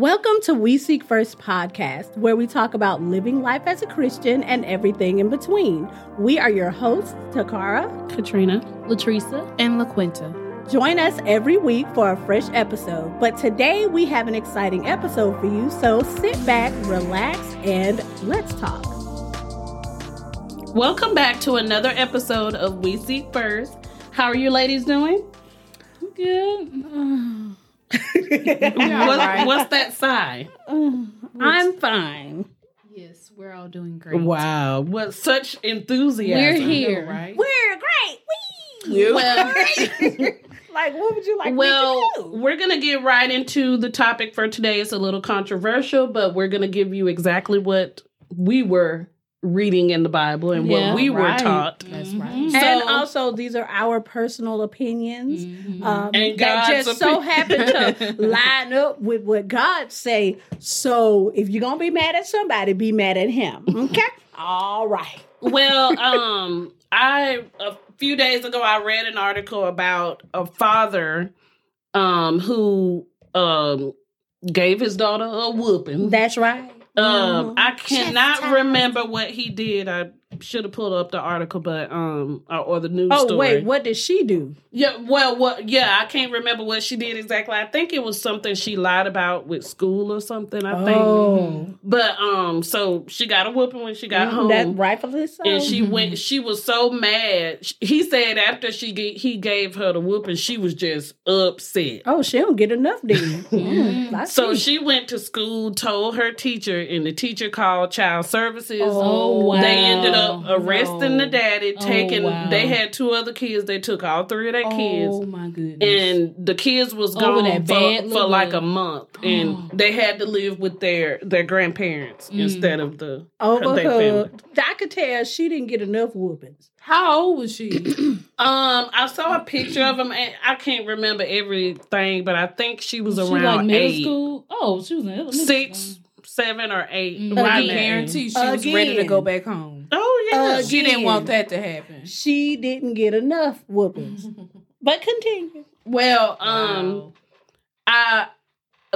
Welcome to We Seek First podcast, where we talk about living life as a Christian and everything in between. We are your hosts, Takara, Katrina, Latresa, and LaQuinta. Join us every week for a fresh episode. But today we have an exciting episode for you, so sit back, relax, and let's talk. Welcome back to another episode of We Seek First. How are you ladies doing? good. What- right. What's that sigh? I'm fine. Yes, we're all doing great. Wow, what such enthusiasm. We're I know, here. right? We're great. Wee! Well, like, what would you like well, me to do? we're going to get right into the topic for today. It's a little controversial, but we're going to give you exactly what we were reading in the Bible and Yeah, what we were taught. That's right. and also, these are our personal opinions. Mhm. um, And that God's just so happen to line up with what God say. So if you're gonna be mad at somebody, be mad at Him. Okay, all right. well, um, I a few days ago I read an article about a father um who um gave his daughter a whooping. That's right. Um. I cannot remember what he did. I should have pulled up the article, but um, or, or the news Oh story. wait, what did she do? Yeah, well, what? Yeah, I can't remember what she did exactly. I think it was something she lied about with school or something. I think. Oh, But um, so she got a whooping when she got home. that rightfully so. and she went. She was so mad. He said after she ga- he gave her the whooping, she was just upset. oh, she don't get enough then. Mm, So she went to school, told her teacher, and the teacher called child services. Oh, wow. They ended up arresting No. the daddy, Oh, taking. wow. They had two other kids. They took all three of their kids, Oh my goodness. and the kids was Over gone that for, for like a month, and they had to live with their their grandparents Mm. instead of the over their her, family. I could tell she didn't get enough whoopings. How old was she? Um, I saw a picture of him, and I can't remember everything, but I think she was She around like middle eight, school. Oh, she was in six, school. seven, or eight. Mm. right I Again. there. guarantee she was ready to go back home. Oh yeah, Uh, She didn't want that to happen. She didn't get enough whoopings. but continue. Well, um, Wow. I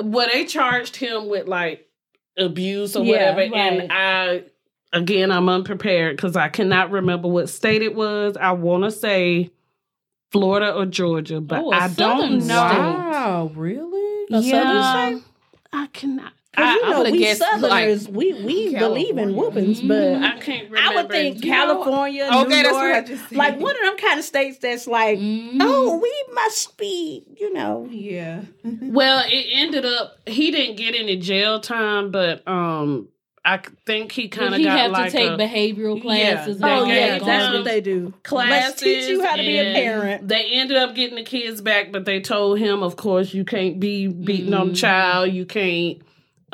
well they charged him with like abuse or Yeah, whatever, and I again I'm unprepared because I cannot remember what state it was. I want to say Florida or Georgia, but Oh, a I don't southern know. Wow, really? A Yeah, state? I cannot. Because I- you know, would've we guessed, Southerners, we we believe in whoopings, Mhm. but I can't remember. I would think You know, California, Okay, New that's what I York, just like one of them kind of states that's like, Mhm. oh, we must be, you know. Yeah. Well, it ended up he didn't get any jail time, but um, I think he kind of he got have like to take a, behavioral classes? They Oh yeah, that's what they do. classes. Let's teach you how to be a parent. They ended up getting the kids back, but they told him, of course, you can't be beating on the Mhm. child. You can't.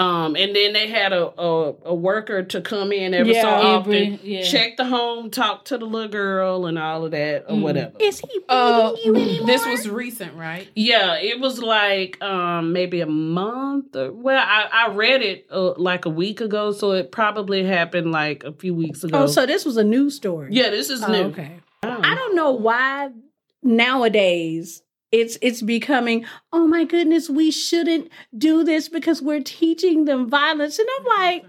Um, and then they had a, a a worker to come in every so often, Every- yeah. check the home, talk to the little girl, and all of that or Mm. whatever. Is he beating Uh, you anymore? this was recent, right? Yeah, it was like um maybe a month. Or, well, I I read it uh, like a week ago, so it probably happened like a few weeks ago. Oh, so this was a new story. yeah, this is Oh, new. okay. I don't know why nowadays it's it's becoming oh my goodness we shouldn't do this because we're teaching them violence. And I'm like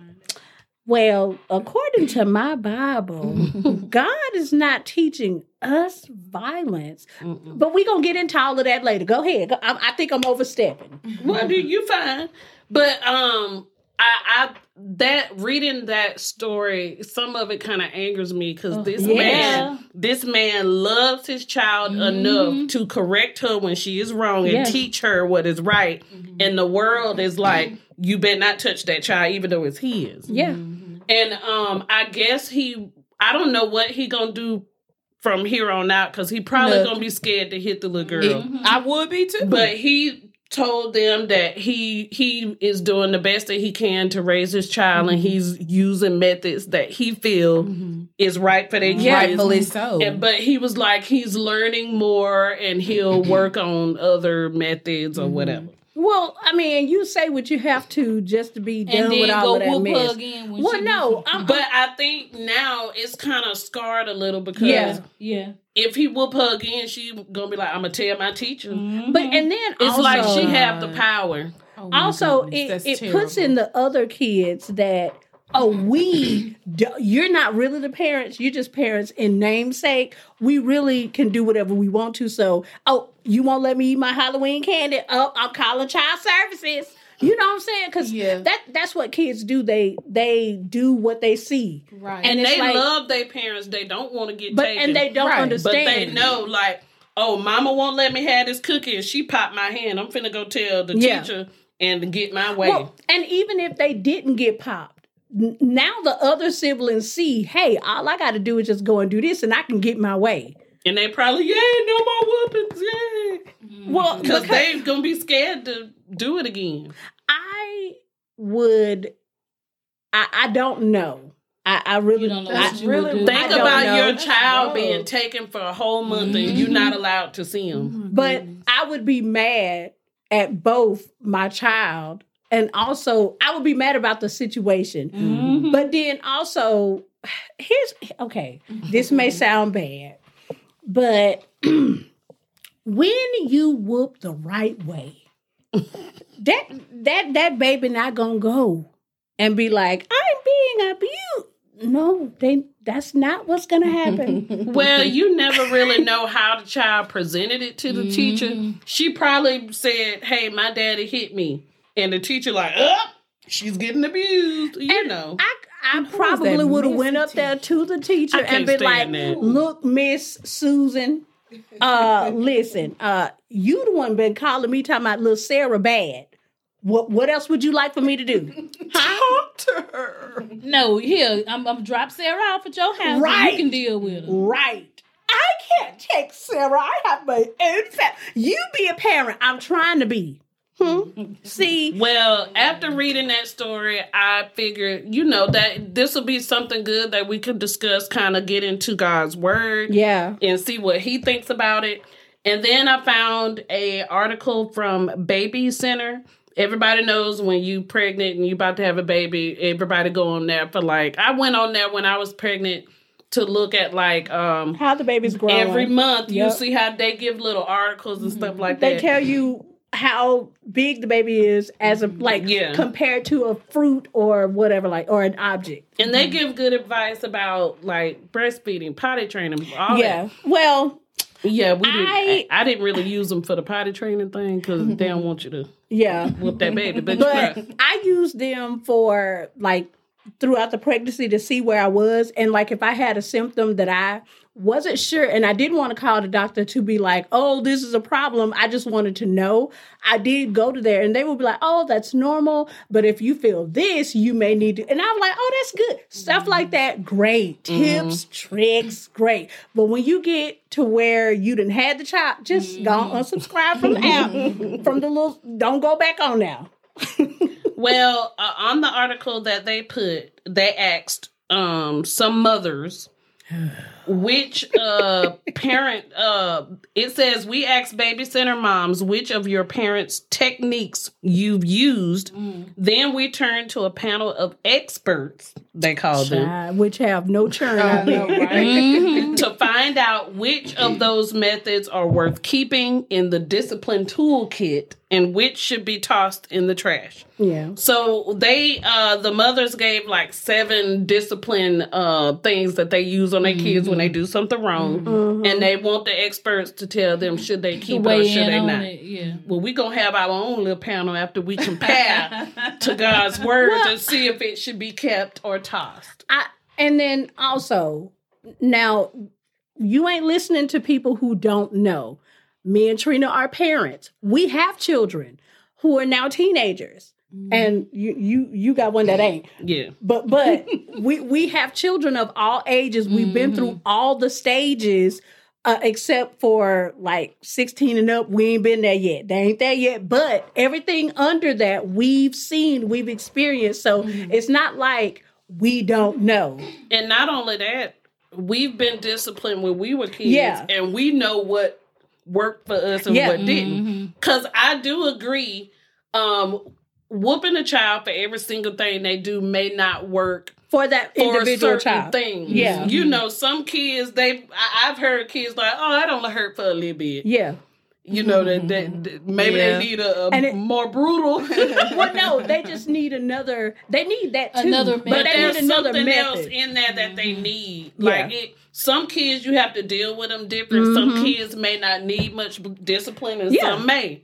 well according to my bible God is not teaching us violence. Mm-mm. but we're going to get into all of that later. Go ahead. I, I think I'm overstepping. What do you find But um, I, I that reading that story, some of it kind of angers me because Oh, this yeah. man, this man loves his child Mhm. enough to correct her when she is wrong and Yeah. teach her what is right. And the world is like, you better not touch that child, even though it's his. yeah And um, I guess he, I don't know what he gonna do from here on out because he probably Nothing. gonna be scared to hit the little girl. Mhm. I would be too. But he told them that he he is doing the best that he can to raise his child and mm-hmm. he's using methods that he feel Mhm. is right for their yeah, kids. rightfully mm-hmm. so. And, but he was like he's learning more and he'll work on other methods or mm-hmm. whatever. Well I mean you say what you have to just to be done And then with all go of that mess again. When well she no I'm, But I think now it's kind of scarred a little because Yeah. yeah. if he whoop her again, she gonna be like, "I'm gonna tell my teacher." Mhm. but and then It's also, like she have the power. Oh also goodness, it, that's it puts in the other kids that oh we do, you're not really the parents you're just parents in namesake we really can do whatever we want to so oh you won't let me eat my halloween candy oh i'm calling child services you know what i'm saying because Yeah. that that's what kids do they they do what they see Right. and, and they like- love their parents. They don't want to get but taken. and they don't Right. But but understand they know like, oh, mama won't let me have this cookie, and she popped my hand. I'm finna go tell the Yeah. teacher and get my way. Well, and even if they didn't get popped, n- now the other siblings see, hey, all I got to do is just go and do this, and I can get my way. and they probably, yay, no more whoopings, yeah. Mm-hmm. Well, because because they gonna be scared to do it again. I would, I, I don't know. I, I really You don't know I, what you really- would do. Think I about know. your child rough. being taken for a whole month and you're mm-hmm. not allowed to see him. Oh but I would be mad at both my child and also I would be mad about the situation. Mhm. But then also, here's okay. This may sound bad, but when you whoop the right way, that that that baby not gonna go and be like, I'm being abused. No, they that's not what's gonna happen. Well, you never really know how the child presented it to the teacher. She probably said, "Hey, my daddy hit me," and the teacher like, "Up, she's getting abused." You And know, I I probably would have went up there to the teacher and been like, that. "Look, Miss Susan, uh, listen, uh, you the one been calling me talking about little Sarah bad. What what else would you like for me to do? talk to her. No, here I'm, I'm drop Sarah off at your house. and Right. You can deal with her. Right. I can't take Sarah. I have my own family. You be a parent. I'm trying to be. Hmm? See, Well, after reading that story, I figured, you know, that this will be something good that we could discuss, kind of get into God's word. yeah. and see what he thinks about it. And then I found a article from Baby Center. Everybody knows when you pregnant and you about to have a baby, everybody go on there for like I went on there when I was pregnant to look at like um How the baby's growing. every month you see how they give little articles and stuff like they that. They tell you how big the baby is as a like Yeah. compared to a fruit or whatever like or an object. and they give good advice about like breastfeeding, potty training, all yeah. that. Well, Yeah, we didn't. I- I, didn't really use them for the potty training thing because they don't want you to yeah. whoop that baby. But, But I used them for like throughout the pregnancy to see where I was and like if I had a symptom that I wasn't sure and I didn't want to call the doctor to be like, "Oh, this is a problem." I just wanted to know. I did go to there and they would be like, "Oh, that's normal, but if you feel this, you may need to." And I was like, "Oh, that's good." Stuff like mm-hmm. that, great. Tips, mm-hmm. tricks, great. But when you get to where you didn't had the child, just go mm-hmm. unsubscribe from the app from the little don't go back on now. Well, uh, on the article that they put, they asked um, some mothers which uh, parent. Uh, it says we asked baby center moms which of your parents' techniques you've used. Then we turn to a panel of experts. They called them Uh, which have no churn I out know, there. right? to find out which of those methods are worth keeping in the discipline toolkit and which should be tossed in the trash. Yeah. So they uh the mothers gave like seven discipline uh things that they use on their kids when they do something wrong. Mm-hmm. And they want the experts to tell them should they To keep it or should they not. it, yeah. Well, we're gonna have our own little panel after we compare to God's word Well- and see if it should be kept or tossed. I and then also now you ain't listening to people who don't know. Me and Trina are parents. We have children who are now teenagers. And you you you got one that ain't. Yeah. But but we we have children of all ages. We've been through all the stages uh, except for like 16 and up. We ain't been there yet. They ain't there yet. But everything under that we've seen, we've experienced. So it's not like we don't know. And not only that, we've been disciplined when we were kids, Yeah. and we know what worked for us and Yeah. what didn't. Because I do agree, um, whooping a child for every single thing they do may not work For that for individual certain child. things. Yeah. you mm-hmm. know, some kids they I, I've heard kids like, "Oh, that only hurt for a little bit," Yeah. You know that, that, mm-hmm. that maybe Yeah. they need a, a And it- more brutal. well, no, they just need another. They need that too, Another but method. But they there's need another something else in there that they mm-hmm. need. Yeah. Like it, some kids, you have to deal with them different. Some kids may not need much discipline, and Yeah. some may.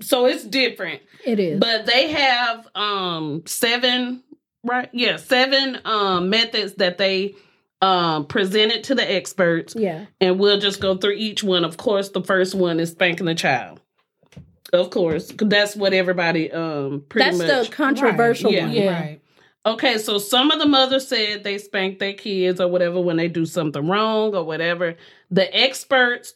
So it's different. It is. But they have um seven, right? Yeah, seven um methods that they um presented to the experts, yeah. and we'll just go through each one. Of course, the first one is spanking the child. Of course, that's what everybody um pretty That's much the controversial Yeah. one. Yeah. Right. Okay, so some of the mothers said they spank their kids or whatever when they do something wrong or whatever. The experts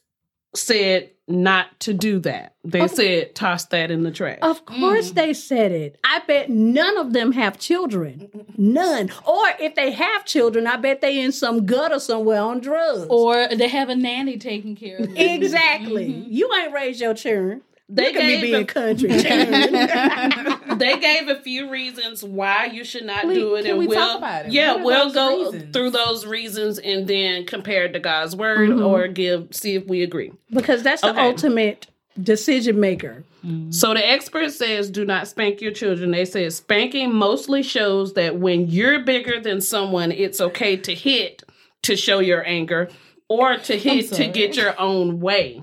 said not to do that. They Oh. said toss that in the trash. Of course mm. they said it. I bet none of them have children. None. Or if they have children, I bet they in some gutter somewhere on drugs. Or they have a nanny taking care of them. exactly. Mm-hmm. You ain't raised your children. They Look at me gave being a- country. they gave a few reasons why you should not Please, do it, can and we we'll talk about it? yeah we'll go reasons? through those reasons and then compare it to God's word Mhm. or give see if we agree. because that's the Okay. ultimate decision maker. So the expert says do not spank your children. They say spanking mostly shows that when you're bigger than someone, it's okay to hit to show your anger or to hit to get your own way.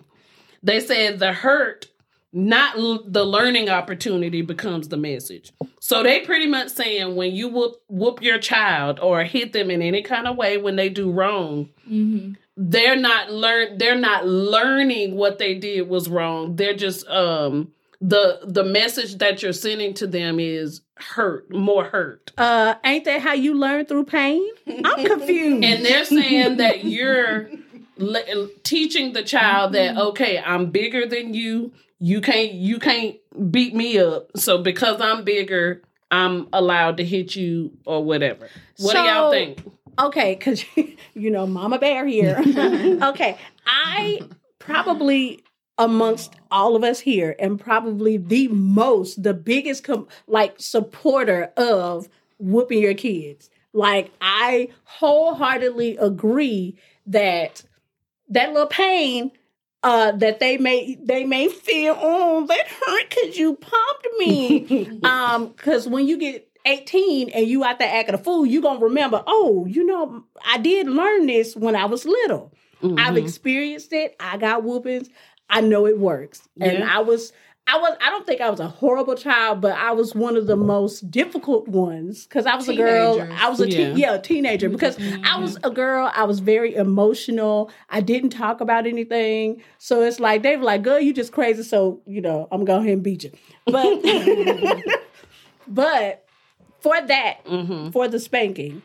They said the hurt, not l- the learning opportunity, becomes the message. So they pretty much saying when you whoop whoop your child or hit them in any kind of way when they do wrong, Mhm. they're not learn they're not learning what they did was wrong they're just um the the message that you're sending to them is hurt more hurt Uh, ain't that how you learn through pain? I'm confused. and they're saying that you're le- teaching the child that okay i'm bigger than you you can't you can't beat me up so because i'm bigger i'm allowed to hit you or whatever what do y'all think okay, because you know, Mama Bear here. okay, I probably amongst all of us here am probably the most, the biggest, com- like supporter of whooping your kids. Like I wholeheartedly agree that that little pain uh that they may they may feel oh that hurt because you pumped me. Um because when you get 18 and you out there acting a fool you gonna remember oh you know i did learn this when i was little. I've Mhm. experienced it. I got whoopings. I know it works. And i was i was i don't think i was a horrible child but i was one of the most difficult ones because i was a girl i was a teen, Yeah. yeah a teenager because I was a girl. I was very emotional. I didn't talk about anything. So it's like they were like, "Girl, you just crazy." So you know, I'm going ahead and beat you. But but for that, Mhm. for the spanking,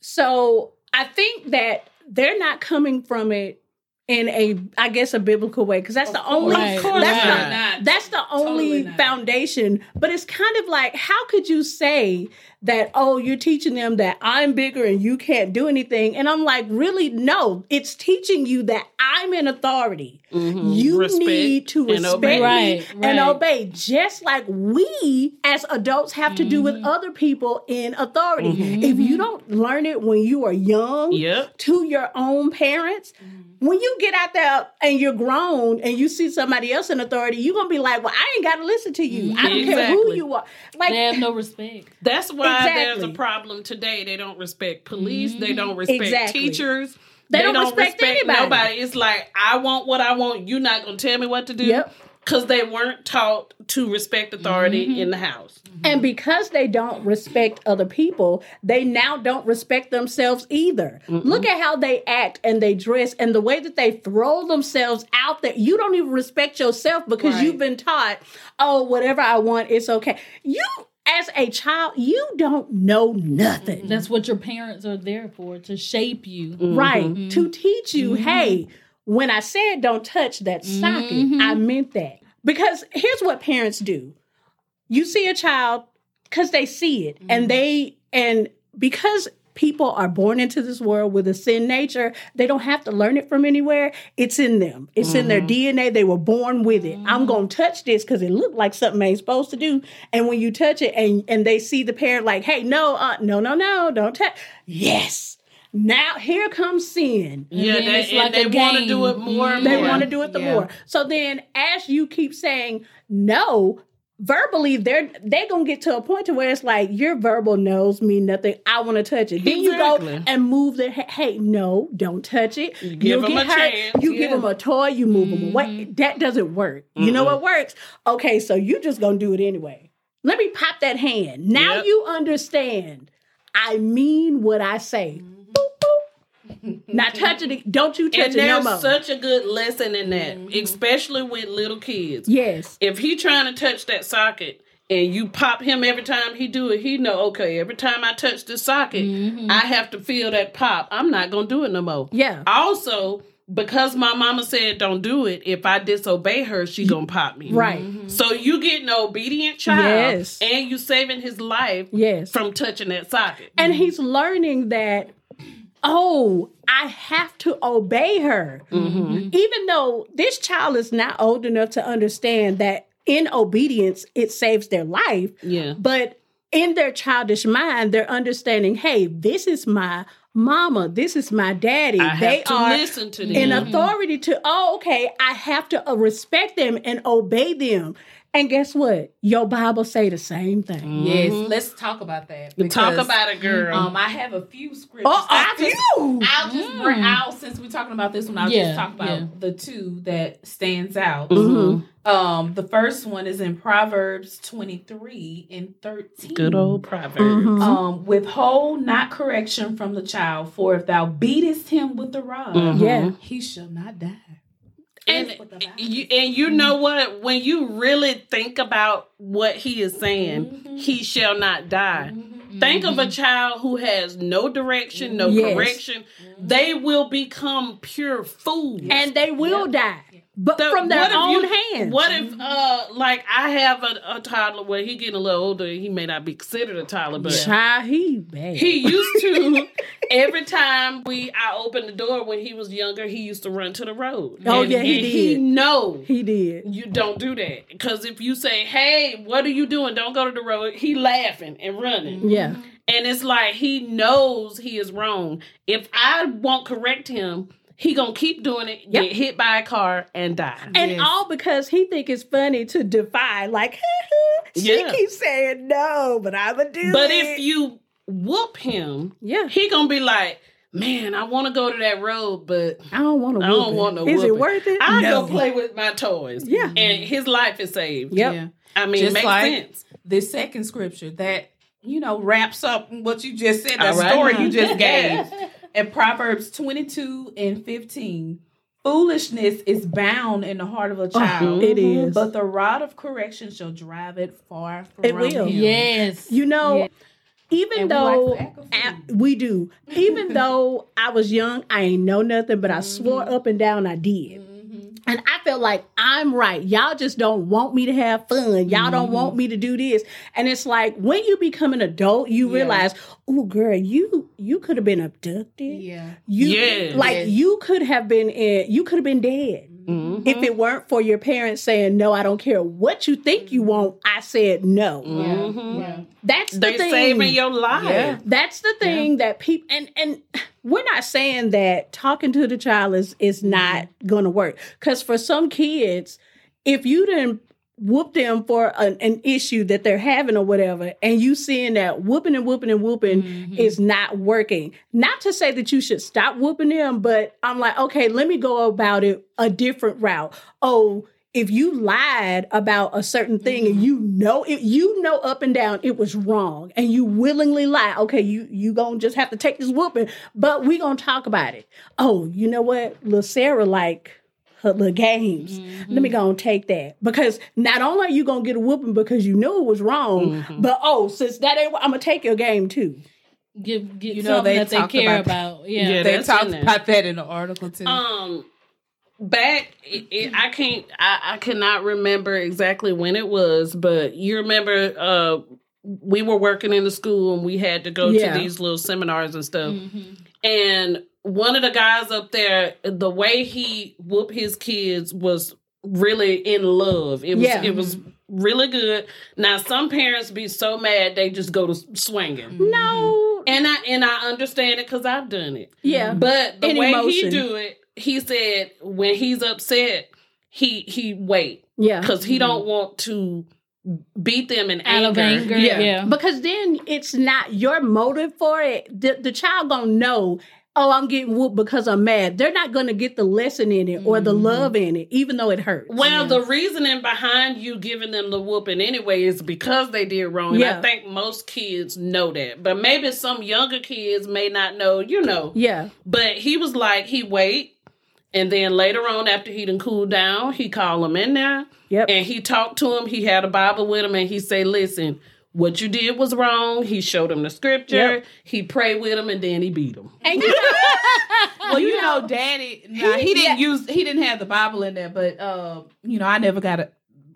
so I think that they're not coming from it in a, I guess, a biblical way because that's the only. Right, of course That's the not. that's the only foundation. But it's kind of like, how could you say that, oh, you're teaching them that I'm bigger and you can't do anything? And I'm like, really? No, it's teaching you that I'm in authority. Mhm. You Respect need to and respect obey. me Right, and obey, just like we as adults have to do with Mm-hmm. other people in authority. Mhm. If you don't learn it when you are young, Yep. to your own parents. When you get out there and you're grown and you see somebody else in authority, you're gonna be like, "Well, I ain't got to listen to you. I don't care who you are." Like, They have no respect. That's why there's a problem today. They don't respect police. They don't mm-hmm. respect Exactly. teachers. They don't respect anybody. nobody. It's like I want what I want. You're not gonna tell me what to do. Yep. Because they weren't taught to respect authority mm-hmm. in the house. Mm-hmm. and because they don't respect other people, they now don't respect themselves either. Look at how they act and they dress and the way that they throw themselves out there. You don't even respect yourself because Right. you've been taught, "Oh, whatever I want, it's okay." You as a child, you don't know nothing. That's what your parents are there for to shape you. Mm-hmm. right. Mm-hmm. To teach you mm-hmm. hey when i said don't touch that socket i meant that. Because here's what parents do. You see a child because they see it and they and because people are born into this world with a sin nature. They don't have to learn it from anywhere. It's in them. It's in their dna they were born with it. I'm gonna touch this because it looked like something they ain't supposed to do. And when you touch it and and they see the parent like hey no uh, no no no don't touch yes. Now here comes sin. Yeah, then they, it's and like they want to do it more and They want to do it the Yeah. more. So then as you keep saying no, verbally they're they're gonna get to a point to where it's like your verbal knows me nothing. I want to touch it. Then you go and move the he- hey, no, don't touch it. You give them get a hurt. chance, You give yeah. Mm-hmm. them a toy, you move them away. That doesn't work. You know what works? Okay, so you just gonna do it anyway. Let me pop that hand. Now Yep. you understand. I mean what I say. Mm-hmm. Not touching it. Don't you touch And it no there's more. such a good lesson in that, mm-hmm. especially with little kids. yes. If he trying to touch that socket and you pop him every time he do it, he know okay. Every time I touch the socket, mm-hmm. I have to feel that pop. I'm not gonna do it no more. Yeah. Also, because my mama said don't do it, if I disobey her, she gonna pop me. Right. Mm-hmm. So you getting an obedient child, Yes. and you saving his life Yes. from touching that socket. and he's learning that oh i have to obey her Mm-hmm. even though this child is not old enough to understand that in obedience it saves their life Yeah. but in their childish mind they're understanding hey this is my mama this is my daddy they are listen to them. in authority to oh okay i have to uh, respect them and obey them and guess what your bible say the same thing Yes, let's talk about that. Talk about it, girl. Um, I have a few scriptures. oh I'll a just, few I'll just bring out since we're talking about this one. I'll Yeah, just talk about yeah. the two that stands out. Mhm. Um, the first one is in Proverbs twenty three and thirteen. Good old proverb. Mhm. Um, withhold not correction from the child, for if thou beatest him with the rod, Mhm. yeah he shall not die. And That's what the Bible you and you mm-hmm. know what? When you really think about what he is saying, Mm-hmm. he shall not die. Mm-hmm. Think of a mm-hmm. child who has no direction, no Yes. correction. They will become pure fools. and they will die but The- from their own you- hands What if, uh, like I have a, a toddler where he getting a little older, he may not be considered a toddler, but Child, he bad. he used to every time we I opened the door when he was younger, he used to run to the road. Oh, And- yeah, he and He know he did. you don't do that because if you say, "Hey, what are you doing? Don't go to the road," he laughing and running, Yeah. and it's like he knows he is wrong. If I won't correct him, he gonna keep doing it, Yep. get hit by a car, and die. And Yes. all because he think it's funny to defy. Like, she Yeah. keeps saying no, but I'ma do But it. if you whoop him, yeah, he gonna be like, "Man, I want to go to that road, but." I don't want to. I don't want no Is it worth it? I no. go play with my toys. Yeah. And his life is saved. Yep. Yeah. I mean, Just it makes like- sense. This second scripture that you know wraps up what you just said, that All right. story you just gave. In Proverbs 22 and 15, foolishness is bound in the heart of a child. it is. But the rod of correction shall drive it far from It will. him. Yes. You know, Yeah. even And we though like lack of a- food. we do, even though I was young, I ain't know nothing, but I swore Mm-hmm. up and down I did. And I felt like I'm right. Y'all just don't want me to have fun. Y'all don't want Mm-hmm. me to do this. And it's like when you become an adult, you Yeah. realize, oh girl, you you could have been abducted. Yeah. You Yes. like Yes. you could have been in you could have been dead. Mhm. If it weren't for your parents saying, No, I don't care what you think you want, I said no. Mhm. Yeah. That's the They thing. saving your life. Yeah. That's the thing that people and and we're not saying that talking to the child is is not going to work because for some kids, if you didn't whoop them for an, an issue that they're having or whatever, and you seeing that whooping and whooping and whooping mm-hmm. is not working. Not to say that you should stop whooping them, but I'm like, okay, let me go about it a different route. Oh, if you lied about a certain thing and mm-hmm. you know it, you know up and down it was wrong, and you willingly lie, okay, you you gonna just have to take this whooping, but we gonna talk about it. Oh, you know what, little Sarah like her little games. Let me go and take that because not only are you gonna get a whooping because you knew it was wrong, but oh, since that ain't, I'm gonna take your game too. Give, get You know, something they that they care about- about. Yeah. Yeah, They talked about that in the article too. Um, back, it, it, I can't, I, I cannot remember exactly when it was, but you remember, uh, we were working in the school and we had to go Yeah. to these little seminars and stuff. Mhm. And one of the guys up there, the way he whooped his kids was really in love. It was Yeah. it was really good. Now some parents be so mad they just go to swinging. Mm-hmm. No, and I and I understand it because I've done it. Yeah. Mm-hmm. But the In way emotion. he do it, he said when he's upset, he he wait Yeah. because he don't mm-hmm. want to beat them in Out of anger. anger. Yeah. Because then it's not your motive for it. The, the child gonna know, oh, I'm getting whooped because I'm mad. They're not gonna get the lesson in it or the Mhm. love in it, even though it hurts. Well, the reasoning behind you giving them the whooping anyway is because they did wrong. And Yeah. I think most kids know that. But maybe some younger kids may not know, you know. yeah. But he was like, he wait. And then later on, after he done cooled down, he called him in there Yep. and he talked to him. He had a Bible with him and he say, listen, what you did was wrong. He showed him the scripture. Yep. He prayed with him and then he beat him. and you know, Well, you, You know, know, Daddy. Nah, he, didn't use. He didn't have the Bible in there, but uh, you know, I never got a.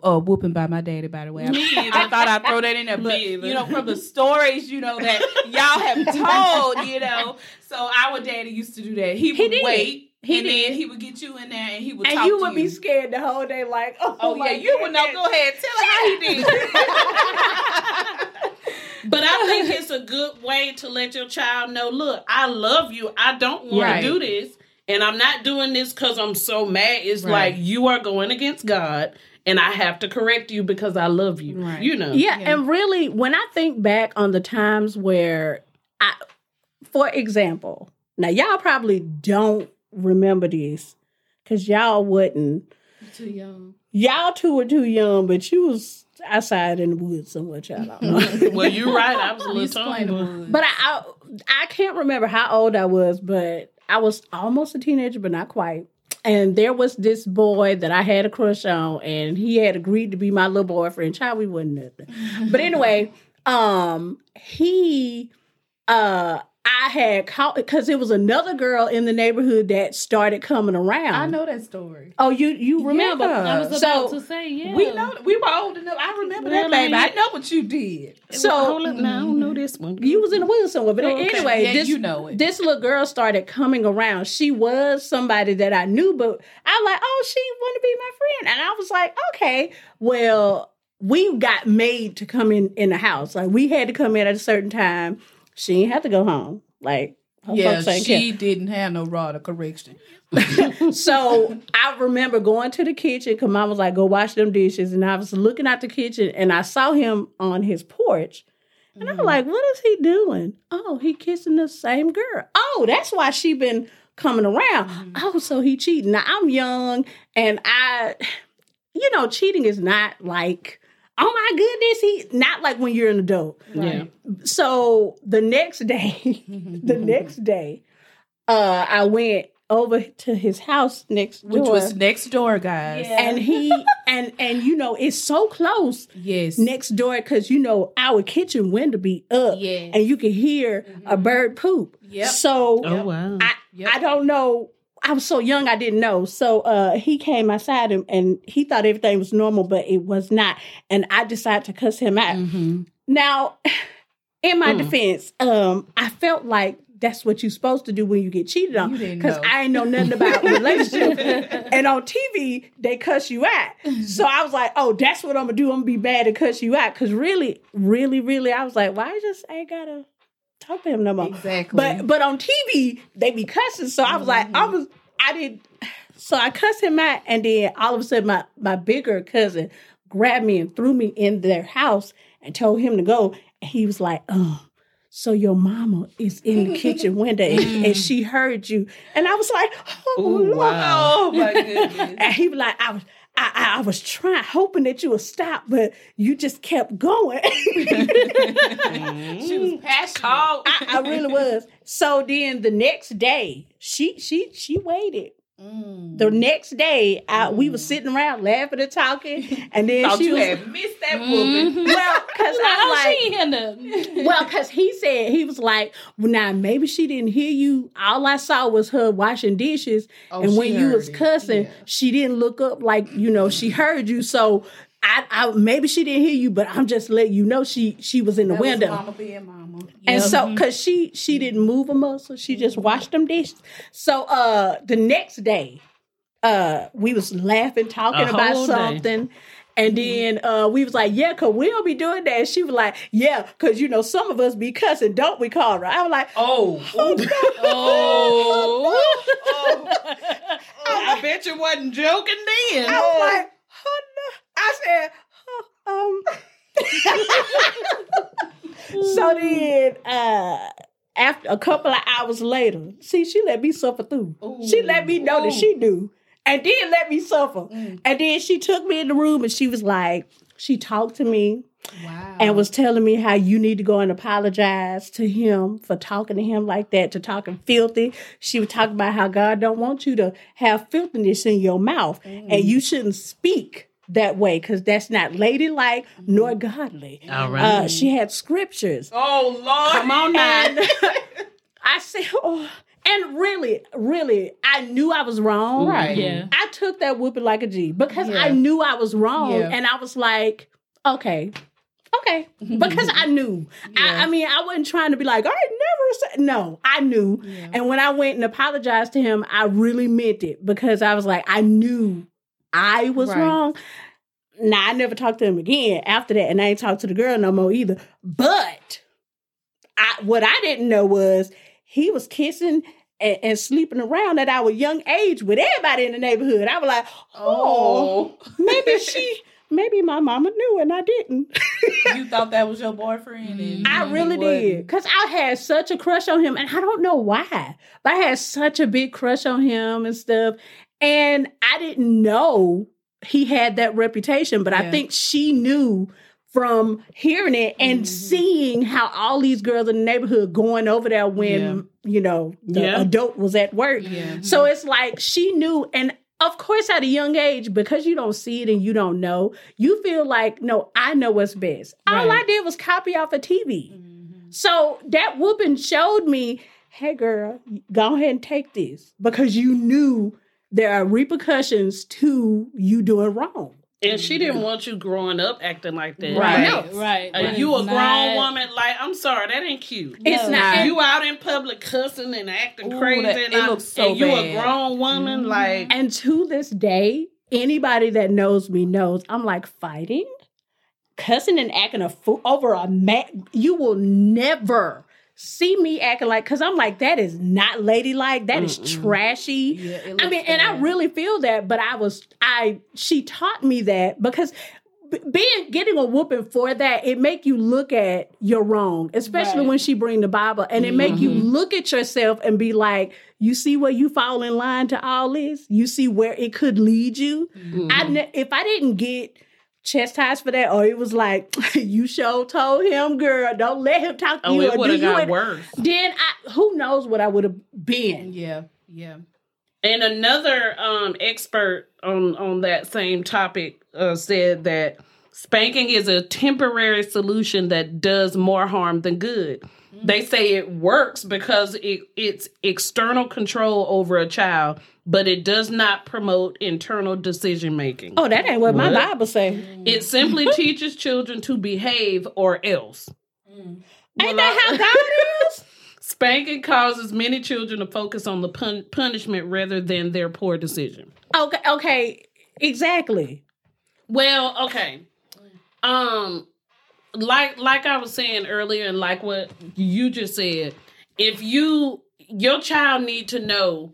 Uh, whooping by my daddy, by the way. I, Me. I thought I'd throw that in there, but Me you know, from the stories, you know, that y'all have told, you know, so our daddy used to do that. He would did. wait, He and did. then he would get you in there, and he would and talk you to would be scared the whole day, like, oh, Oh, yeah, you would know. Go ahead, tell her how he did. But I think it's a good way to let your child know, look, I love you. I don't want Right. to do this. And I'm not doing this because I'm so mad. It's Right. like you are going against God and I have to correct you because I love you. Right. You know. Yeah, Yeah. and really, when I think back on the times where I, for example, now y'all probably don't remember this because y'all wouldn't. Too young. Y'all two were too young, but you was outside in the woods somewhere. Y'all well, you're right. I was a You little used to play in the tongue. but I, I, I can't remember how old I was, but I was almost a teenager, but not quite. And there was this boy that I had a crush on, and he had agreed to be my little boyfriend. Child, we wasn't nothing. But anyway, um, he, uh, I had caught because it was another girl in the neighborhood that started coming around. I know that story. Oh, you you remember? Yeah. I was So- about to say, yeah. We know we were old enough. I remember Well, that, baby. I- know what you did. So hold up now. I don't know mm-hmm. this one. you was in the woods somewhere. But Oh, okay. anyway, Yeah, this you know it. this little girl started coming around. She was somebody that I knew, but I was like, oh, she want to be my friend, and I was like, okay, well, we got made to come in in the house. Like we had to come in at a certain time. She didn't have to go home. Like Yeah, she didn't have no rod of correction. so I remember going to the kitchen because mom was like, go wash them dishes. And I was looking out the kitchen and I saw him on his porch. And. I'm like, what is he doing? Oh, he kissing the same girl. Oh, that's why she been coming around. Mm-hmm. Oh, so he cheating. Now I'm young and I, you know, cheating is not like, oh my goodness, he not like when you're an adult. Yeah. So the next day, the next day, uh, I went over to his house next door, Which was next door, guys. Yeah. and he and and you know it's so close Yes. next door because you know our kitchen window be up, Yes. and you can hear a bird poop. Yeah. So Oh, wow. I Yep. I don't know. I was so young, I didn't know. So uh, he came outside him, and he thought everything was normal, but it was not. And I decided to cuss him out. Mhm. Now, in my Mm. defense, um, I felt like that's what you're supposed to do when you get cheated on. Because. I ain't know nothing about relationships. and on TV, they cuss you out. So I was like, oh, that's what I'm gonna do. I'm gonna be bad and cuss you out. Cause really, really, really, I was like, why I just ain't gotta talk to him no more. Exactly. But but on TV, they be cussing. So I was like, I was I did so I cussed him out, and then all of a sudden my my bigger cousin grabbed me and threw me in their house and told him to go. And he was like, um, so your mama is in the kitchen window and, and she heard you. And I was like, oh, Ooh, wow. oh my goodness. And he was like, I was I, I, I was trying, hoping that you would stop, but you just kept going. Mm-hmm. she was mm. passionate. I, I really was. So then the next day, she she she waited. Mm. The next day, I, we were sitting around laughing and talking, and then Thought she you was had missed that whooping. well, because I'm oh, like, she ain't had nothing. well, because he said he was like, well, now maybe she didn't hear you. All I saw was her washing dishes, Oh, and when you was cussing, Yeah. she didn't look up like you know she heard you. So I, I maybe she didn't hear you, but I'm just letting you know she she was in the That was window. mama being mama. And so, cause she she didn't move a muscle, she just washed them dishes. So, uh, the next day, uh, we was laughing, talking about whole day. something, And then uh, we was like, yeah, cause we don't be doing that. And she was like, yeah, cause you know some of us be cussing, don't we, Cara? I was like, Oh, oh, no. oh, I bet you wasn't joking then. I was like, oh no. I said, oh, um. So then, uh, after a couple of hours later, see, she let me suffer through. She let me know that she knew, and then let me suffer. And then she took me in the room, and she was like, she talked to me Wow. and was telling me how you need to go and apologize to him for talking to him like that, to talking filthy. She was talking about how God don't want you to have filthiness in your mouth, and you shouldn't speak that way because that's not ladylike nor godly. All right. Uh, she had scriptures. oh Lord, come on now. I said, oh, and really, really, I knew I was wrong. Right. Yeah. I took that whooping like a G because Yeah. I knew I was wrong. Yeah. And I was like, okay, okay. Because I knew. I, I mean, I wasn't trying to be like, I never said, no, I knew. And when I went and apologized to him, I really meant it because I was like, I knew I was Right. wrong. Now, I never talked to him again after that. And I ain't talked to the girl no more either. But I, what I didn't know was he was kissing and, and sleeping around at our young age with everybody in the neighborhood. I was like, oh, oh. maybe she, maybe my mama knew and I didn't. you thought that was your boyfriend, and I really did. Because I had such a crush on him and I don't know why, but I had such a big crush on him and stuff. And I didn't know he had that reputation, but I think she knew from hearing it and Mhm. seeing how all these girls in the neighborhood going over there when, you know, the Yeah. adult was at work. Yeah. So it's like she knew, and of course, at a young age, because you don't see it and you don't know, you feel like, no, I know what's best. All I did was copy off a TV. So that whooping showed me, hey, girl, go ahead and take this because you knew there are repercussions to you doing wrong. and she didn't want you growing up acting like that. Right. Like, No. Right. uh, But you a grown not- woman, like I'm sorry, that ain't cute. It's No. not. And you out in public cussing and acting Ooh, crazy, that- and, it I- looks so and you a grown woman, Mhm. like And to this day, anybody that knows me knows I'm like fighting, cussing, and acting a fool over a mat. You will never see me acting like because I'm like that is not ladylike. That is Mm-mm. trashy. Yeah, I mean, and I really feel that, but I was I she taught me that because being getting a whooping for that it make you look at your wrong, especially Right. when she bring the Bible, and it make you Mhm. look at yourself and be like, you see where you fall in line to all this. You see where it could lead you. mhm. I if I didn't get chastised for that, or it was like you sure told him, girl, don't let him talk to oh, you. it or would do have you got it," worse. Then I, who knows what I would have been. Yeah, yeah. And another um, expert on on that same topic uh, said that spanking is a temporary solution that does more harm than good. They say it works because it, it's external control over a child, but it does not promote internal decision making. Oh, that ain't what, my What? Bible say. It simply teaches children to behave or else. Ain't Well, that how God is? Spanking causes many children to focus on the pun- punishment rather than their poor decision. Okay, okay, exactly. Well, okay. Um like like I was saying earlier and like what you just said, if you your child need to know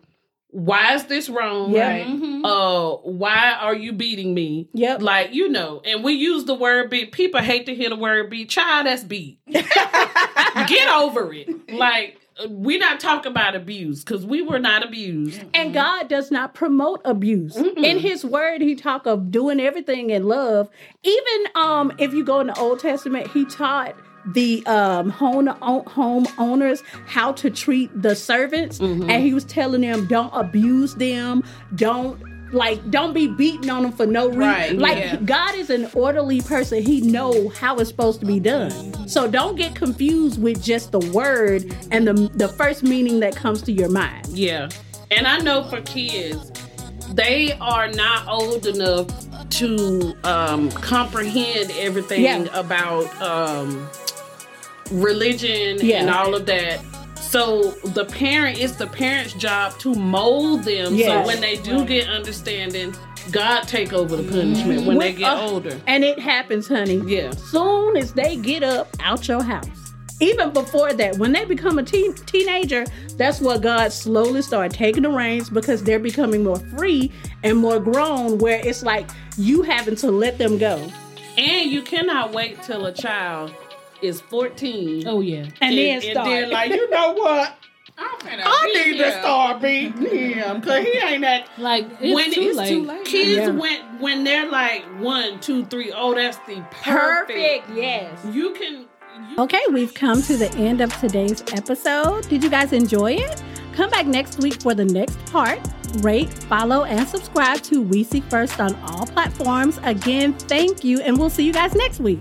why is this wrong? Yeah. Mhm. Uh why are you beating me? Yep. Like, you know, and we use the word beat. People hate to hear the word beat. Child, that's beat. Get over it. Like, we're not talking about abuse because we were not abused. And God does not promote abuse. Mm-mm. In his word, he talk of doing everything in love. Even um if you go in the Old Testament, he taught the um home, home owners how to treat the servants Mhm. and he was telling them don't abuse them, don't like don't be beating on them for no reason. Right, like yeah. God is an orderly person. He know how it's supposed to be done. So don't get confused with just the word and the the first meaning that comes to your mind. Yeah. And I know for kids, they are not old enough to um, comprehend everything Yeah. about um, religion and all of that. So the parent, it's the parent's job to mold them Yes. so when they do get understanding, God take over the punishment when they get older. And it happens, honey. Yeah. Soon as they get up out your house. Even before that, when they become a teen, teenager, that's what God slowly started taking the reins because they're becoming more free and more grown, where it's like you having to let them go. And you cannot wait till a child is 14 Oh yeah. And, then and start. then like, you know what? I'm finna beat need to him." start beating him because he ain't that. Like it's when too it's late. too late. Kids Yeah. went when they're like one, two, three. Oh, that's the perfect. Perfect, yes. You can. You Okay, we've come to the end of today's episode. Did you guys enjoy it? Come back next week for the next part. Rate, follow, and subscribe to We Seek First on all platforms. Again, thank you, and we'll see you guys next week.